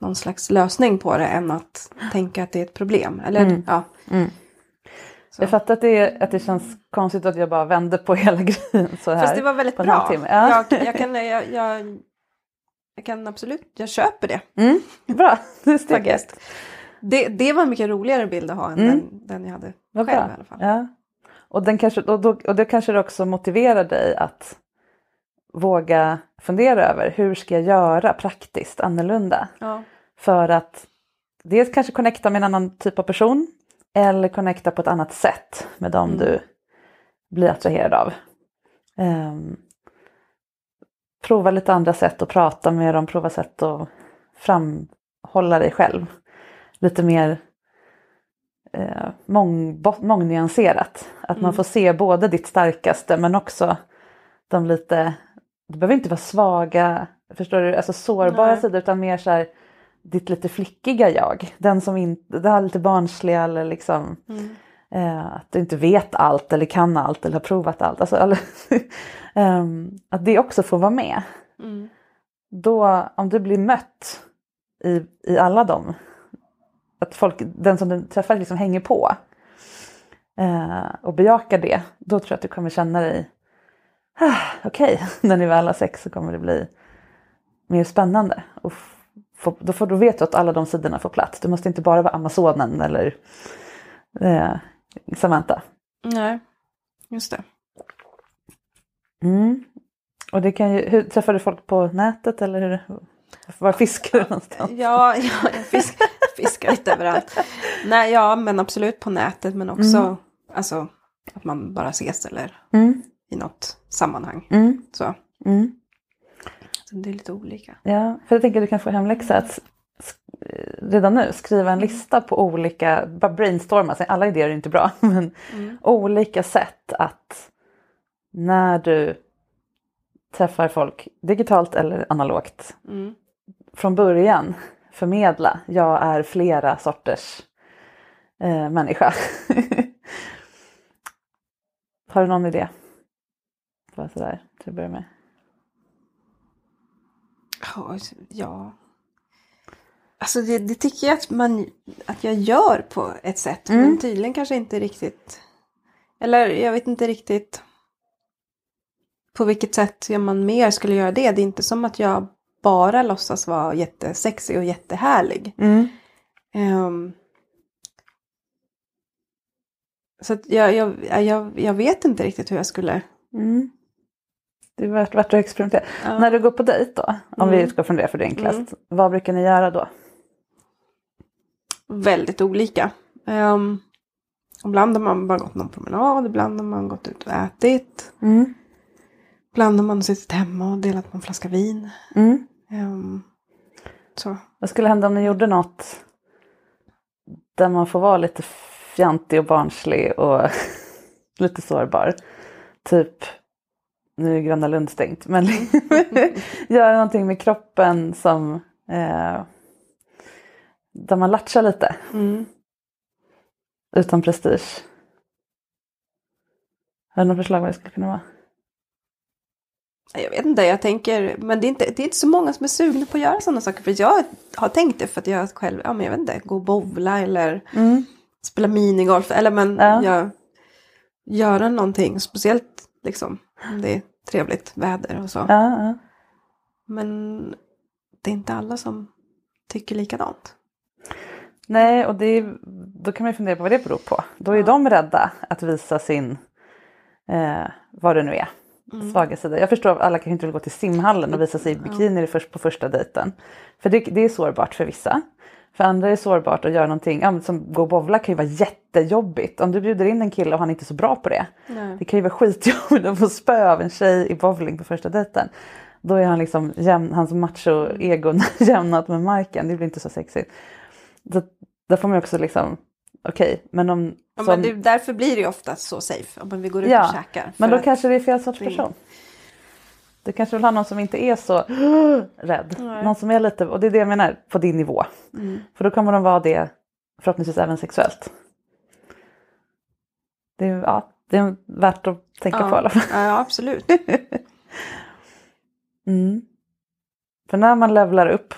någon slags lösning på det än att tänka att det är ett problem. Eller, mm. ja. Mm. Jag fattar att det, att det känns konstigt att jag bara vände på hela (laughs) grejen så här. Fast det var väldigt bra. Ja. Jag, jag, kan, jag, jag, jag, kan absolut, jag köper det. Mm. Bra, det steget. Det, det var en mycket roligare bild att ha än mm. den, den jag hade Vad själv bra. i alla fall. Ja. Och, den kanske, och, då, och det kanske också motiverar dig att våga fundera över hur ska jag göra praktiskt annorlunda? Ja. För att dels kanske connecta med en annan typ av person eller connecta på ett annat sätt med dem mm. du blir attraherad av. Um, prova lite andra sätt att prata med dem, prova sätt att framhålla dig själv. Lite mer eh, mång, mångnyanserat. Att mm. man får se både ditt starkaste men också de lite, det behöver inte vara svaga, förstår du, alltså sårbara Nej. sidor utan mer så här ditt lite flickiga jag. Den som inte, det här lite barnsliga eller liksom mm. eh, att du inte vet allt eller kan allt eller har provat allt. Alltså, eller, (laughs) um, att det också får vara med. Mm. Då, om du blir mött i, i alla dem, att folk, den som du träffar liksom hänger på eh, och bejakar det, då tror jag att du kommer känna dig ah, okej, okay. (laughs) när ni väl har sex så kommer det bli mer spännande. Och få, då, får, då vet du att alla de sidorna får plats. Du måste inte bara vara Amazonen eller eh, Samantha. Nej, just det. Mm. Och det kan ju, hur, träffar du folk på nätet eller hur, var fiskar du någonstans? Ja, ja jag fisk, fiskar lite överallt. Nej, ja, men absolut på nätet men också Mm. alltså, att man bara ses eller Mm. i något sammanhang. Mm. Så. Mm. Så det är lite olika. Ja, för jag tänker att du kan få hemläxa att eh, redan nu skriva en lista på olika, bara brainstorma, så alla idéer är inte bra, (laughs) men olika sätt att när du träffar folk digitalt eller analogt Mm. från början förmedla, jag är flera sorters eh, människa. (laughs) Har du någon idé? Bara sådär till att börja med. Ja, Ja. Alltså det, det tycker jag att, man, att jag gör på ett sätt. Mm. Men tydligen kanske inte riktigt. Eller jag vet inte riktigt. På vilket sätt man mer skulle göra det. Det är inte som att jag bara låtsas vara jättesexig och jättehärlig. Mm. Ehm, så jag, jag, jag, jag vet inte riktigt hur jag skulle... Mm. Det är värt, värt att experimentera. Ja. När du går på dejt då, om Mm. vi ska fundera för det enklast, vad brukar ni göra då? Väldigt olika. Um, ibland har man bara gått någon promenad, ibland har man gått ut och ätit. Mm. Ibland har man suttit hemma och delat på en flaska vin. Mm. Ehm, så. Vad skulle hända om ni gjorde något där man får vara lite fjantig och barnslig och (laughs) lite sårbar? Typ, nu är Gröna Lund stängt, men (laughs) göra någonting med kroppen som eh, där man latchar lite Mm. utan prestige. Har du något förslag vad det skulle kunna vara? Jag vet inte, jag tänker, men det är, inte, det är inte så många som är sugna på att göra sådana saker. För jag har tänkt det för att jag själv, ja men jag vet inte, gå och bowla eller spela minigolf. Eller men Ja. jag, göra någonting, speciellt liksom om det är trevligt väder och så. Ja, ja. Men det är inte alla som tycker likadant. Nej, och är, då kan man ju fundera på vad det beror på. Då är de rädda att visa sin, eh, vad det nu är, svaga sida. Jag förstår att alla kanske inte vill gå till simhallen och visa sig i bikini först på första dejten. För det, det är sårbart för vissa. För andra är det sårbart att göra någonting, ja, som gå och bowla kan ju vara jättejobbigt. Om du bjuder in en kille och han är inte är så bra på det. Nej. Det kan ju vara skitjobbigt att få spö av en tjej i bowling på första dejten. Då är han liksom, jämn, hans macho-egon (laughs) jämnat med marken. Det blir inte så sexigt. Så, där får man ju också liksom, okej, men om... Ja, som- men det, därför blir det ju ofta så safe. Om vi går ut Ja, och käkar. men då att- kanske det är fel sorts person. Du kanske vill ha någon som inte är så (gasps) rädd. Nej. Någon som är lite, och det är det jag menar, på din nivå. Mm. För då kommer de vara det förhoppningsvis även sexuellt. Det är, ja, det är värt att tänka på i alla fall. Ja, absolut. (laughs) Mm. För när man levlar upp,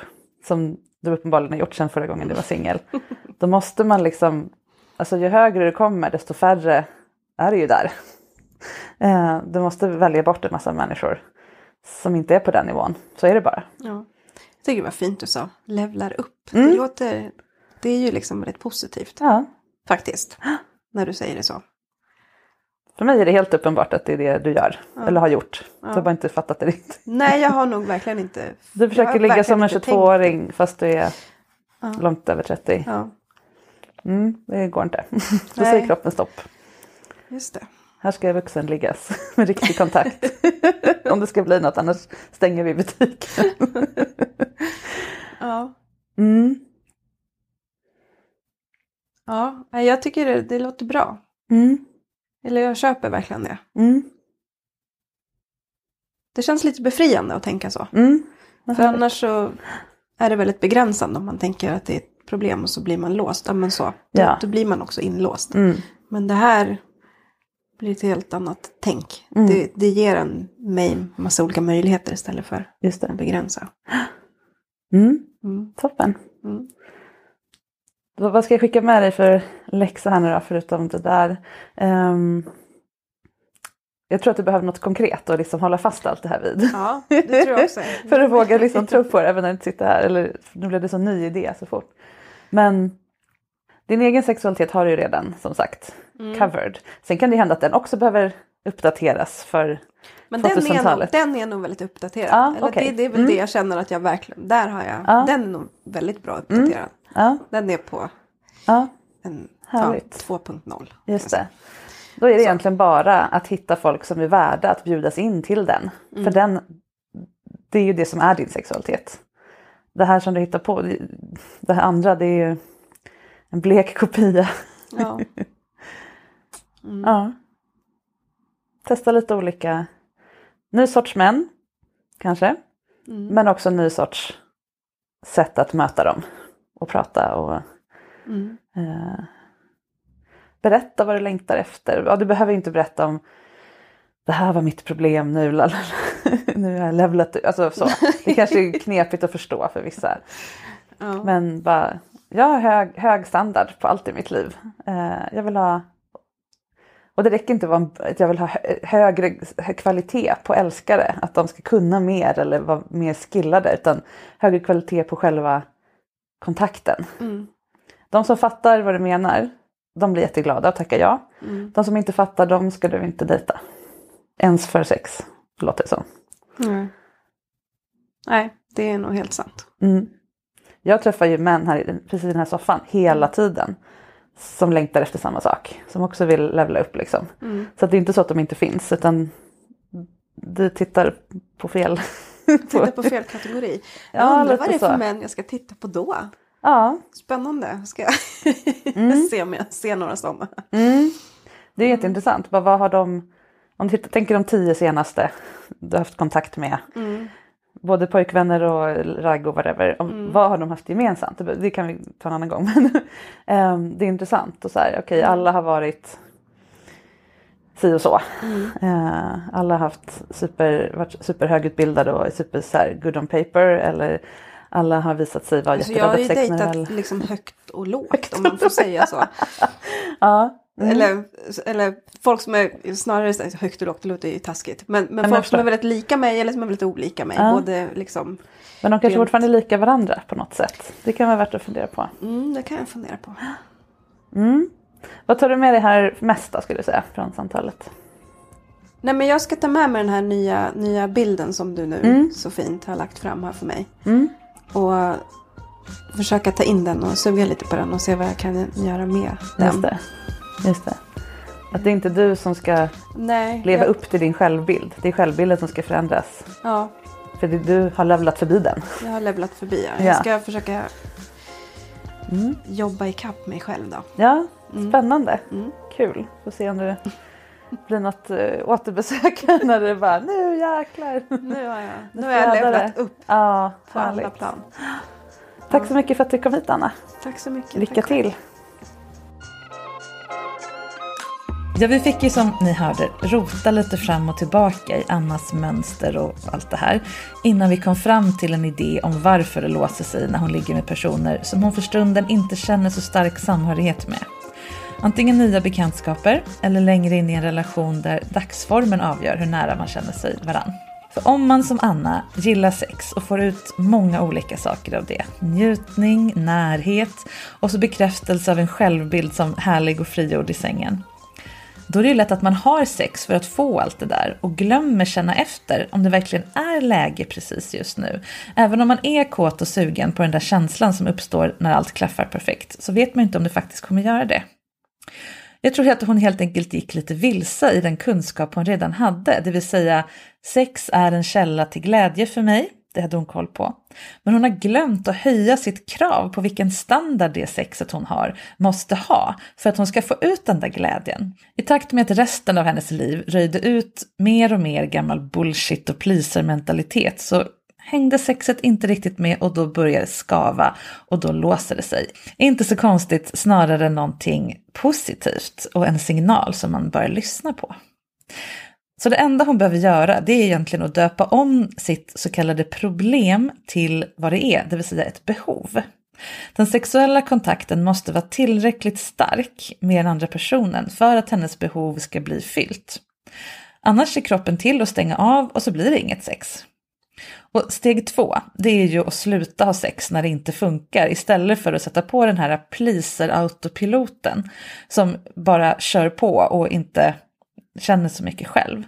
som du uppenbarligen har gjort sedan förra gången du var singel, (laughs) då måste man liksom, alltså ju högre du kommer desto färre är det ju där. Eh, du måste välja bort en massa människor som inte är på den nivån. Så är det bara. Ja. Jag tycker det var fint du sa. Levlar upp. Mm. Det låter... Det är ju liksom rätt positivt. Ja. Faktiskt. När du säger det så. För mig är det helt uppenbart att det är det du gör, eller har gjort. Du har bara inte fattat det riktigt. Nej, jag har nog verkligen inte... Du försöker ligga som en inte tänkt 22-åring fast du är Ja. långt över 30. Ja, Mm, det går inte. (laughs) Då säger kroppen stopp. just det. Här ska vuxen liggas (laughs) med riktig kontakt. (laughs) Om det ska bli något, annars stänger vi butiken. (laughs) Ja. Mm. Ja, jag tycker det, det låter bra. Mm. Eller jag köper verkligen det. Mm. Det känns lite befriande att tänka så. Mm. För annars så är det väldigt begränsande om man tänker att det är ett problem och så blir man låst. Ja, men så. Då, Ja. då blir man också inlåst. Mm. Men det här blir ett helt annat tänk. Mm. Det, det ger en, mig massa olika möjligheter istället för Just att det. begränsa. Mm. Mm. Toppen. Mm. Då, vad ska jag skicka med dig för läxa här nu då, förutom det där? Ehm, jag tror att du behöver något konkret att liksom hålla fast allt det här vid. Ja, det tror jag också. (laughs) för att våga liksom tro på det även när du inte sitter här. Eller nu blev det så ny idé så fort. Men din egen sexualitet har du ju redan som sagt Mm. covered. Sen kan det hända att den också behöver uppdateras för Men den är, nog, 2000-talet. den är nog väldigt uppdaterad. Ja, Eller okej. det, det är väl Mm. det jag känner att jag verkligen, där har jag, Ja. den är nog väldigt bra uppdaterad. Ja, Den är på en ja, Härligt. 2.0. just det. Då är det egentligen bara att hitta folk som är värda att bjudas in till den. Mm. För den, det är ju det som är din sexualitet. Det här som du hittar på, det- det här andra det är ju en blek kopia. Ja. (laughs) Ja. Testa lite olika, ny sorts män kanske. Mm. Men också ny sorts sätt att möta dem och prata och Mm. eh, berätta vad du längtar efter. Ja, du behöver inte berätta om det här var mitt problem nu, lalala. (laughs) nu har jag levlat alltså så. Det kanske är knepigt att förstå för vissa. Ja. Men bara, jag har hög, hög standard på allt i mitt liv. Eh, jag vill ha, och det räcker inte att jag vill ha hö- högre kvalitet på älskare, att de ska kunna mer eller vara mer skillade, utan högre kvalitet på själva kontakten. Mm. De som fattar vad du menar, de blir jätteglada och tackar ja. Mm. De som inte fattar, de ska du inte dejta. Ens för sex, låter det som. Mm. Nej, det är nog helt sant. Mm. Jag träffar ju män här, precis i den här soffan hela tiden. Som längtar efter samma sak. Som också vill levla upp liksom. Mm. Så att det är inte så att de inte finns utan du tittar på fel. (laughs) Titta på fel (laughs) kategori. Jag Ja, undrar vad det är för så. män jag ska titta på då. Ja, Spännande. Ska jag (laughs) se om jag ser några sådana. mm. det är jätteintressant. Bara, vad har de, om du tittar- tänker de tio senaste du har haft kontakt med. Mm. Både pojkvänner och ragg och whatever. Om, Vad har de haft gemensamt? Det, kan vi ta en annan gång. (laughs) Men ehm, det är intressant. Och så här, okej, alla har varit si och så. Eh, alla har haft super, varit superhögutbildade och super så här, good on paper. Eller alla har visat sig vara Alltså jag har jätterädda ju för sex. när dejtat väl- liksom högt och lågt om man får säga så. (laughs) Ja, mm. Eller, eller folk som är snarare högt och lågt, det låter ju taskigt. Men, men jag folk som är väldigt lika mig eller som är väldigt olika mig. Ja. Både liksom, men de kanske rent- fortfarande är lika varandra på något sätt. Det kan vara värt att fundera på. mm, det kan jag fundera på. Mm. Vad tar du med dig här mest då, skulle du säga från samtalet? Nej men jag ska ta med mig den här nya, nya bilden som du nu Mm. så fint har lagt fram här för mig. Mm. Och försöka ta in den och suga lite på den och se vad jag kan göra med den. Just det. Att det är inte du som ska Nej, leva jag, upp till din självbild. Det är självbilden som ska förändras. Ja, För du har levlat förbi den. jag har levlat förbi. Ja. Ja. Jag ska försöka Mm. jobba ikapp mig själv då. Ja, spännande. Mm. Kul. Får se om det blir något uh, återbesök när det bara nu jäklar. Nu har jag, nu har jag levlat upp Ja, på alla plan. Tack så mycket för att du kom hit Anna. Tack så mycket. Lycka Tack till. Ja, vi fick ju som ni hörde rota lite fram och tillbaka i Annas mönster och allt det här innan vi kom fram till en idé om varför det låser sig när hon ligger med personer som hon för stunden inte känner så stark samhörighet med. Antingen nya bekantskaper eller längre in i en relation där dagsformen avgör hur nära man känner sig varann. För om man som Anna gillar sex och får ut många olika saker av det, njutning, närhet och så bekräftelse av en självbild som härlig och frigjord i sängen, då är det ju lätt att man har sex för att få allt det där och glömmer känna efter om det verkligen är läge precis just nu. Även om man är kåt och sugen på den där känslan som uppstår när allt klaffar perfekt så vet man inte om det faktiskt kommer göra det. Jag tror att hon helt enkelt gick lite vilse i den kunskap hon redan hade, det vill säga sex är en källa till glädje för mig, det hade hon koll på. Men hon har glömt att höja sitt krav på vilken standard det sexet hon har måste ha för att hon ska få ut den där glädjen. I takt med att resten av hennes liv röjde ut mer och mer gammal bullshit och pleaser-mentalitet så hängde sexet inte riktigt med och då började det skava och då låser det sig. Inte så konstigt, snarare någonting positivt och en signal som man bör lyssna på. Så det enda hon behöver göra det är egentligen att döpa om sitt så kallade problem till vad det är, det vill säga ett behov. Den sexuella kontakten måste vara tillräckligt stark med den andra personen för att hennes behov ska bli fyllt. Annars ser kroppen till att stänga av och så blir det inget sex. Och steg två, det är ju att sluta ha sex när det inte funkar istället för att sätta på den här pleaser-autopiloten som bara kör på och inte känner så mycket själv.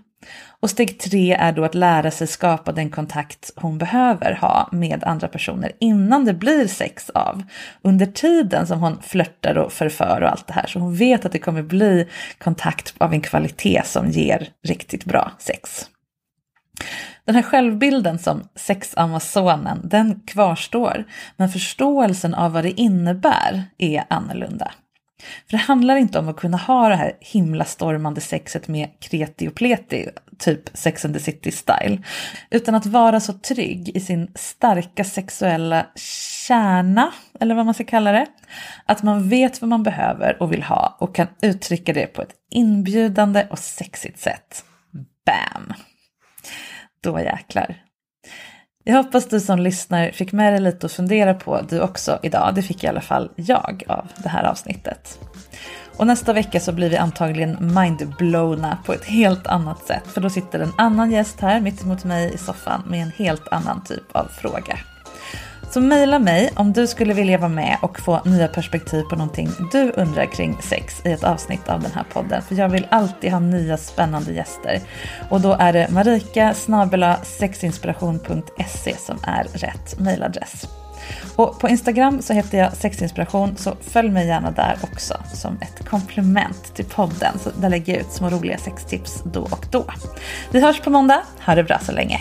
Och steg tre är då att lära sig skapa den kontakt hon behöver ha med andra personer innan det blir sex av. Under tiden som hon flörtar och förför och allt det här. Så hon vet att det kommer bli kontakt av en kvalitet som ger riktigt bra sex. Den här självbilden som sexamazonen, den kvarstår. Men förståelsen av vad det innebär är annorlunda. För det handlar inte om att kunna ha det här himla stormande sexet med kreti och pleti, typ Sex and the City style. Utan att vara så trygg i sin starka sexuella kärna, eller vad man ska kalla det. Att man vet vad man behöver och vill ha och kan uttrycka det på ett inbjudande och sexigt sätt. Bam! Då jäklar. Jag hoppas du som lyssnar fick med dig lite att fundera på du också idag. Det fick i alla fall jag av det här avsnittet. Och nästa vecka så blir vi antagligen mindblowna på ett helt annat sätt. För då sitter en annan gäst här mitt emot mig i soffan med en helt annan typ av fråga. Så mejla mig om du skulle vilja vara med och få nya perspektiv på någonting du undrar kring sex i ett avsnitt av den här podden. För jag vill alltid ha nya spännande gäster. Och då är det marika sexinspiration.se som är rätt mejladress. Och på Instagram så heter jag sexinspiration så följ mig gärna där också som ett komplement till podden. Så där lägger jag ut små roliga sextips då och då. Vi hörs på måndag. Ha det bra så länge.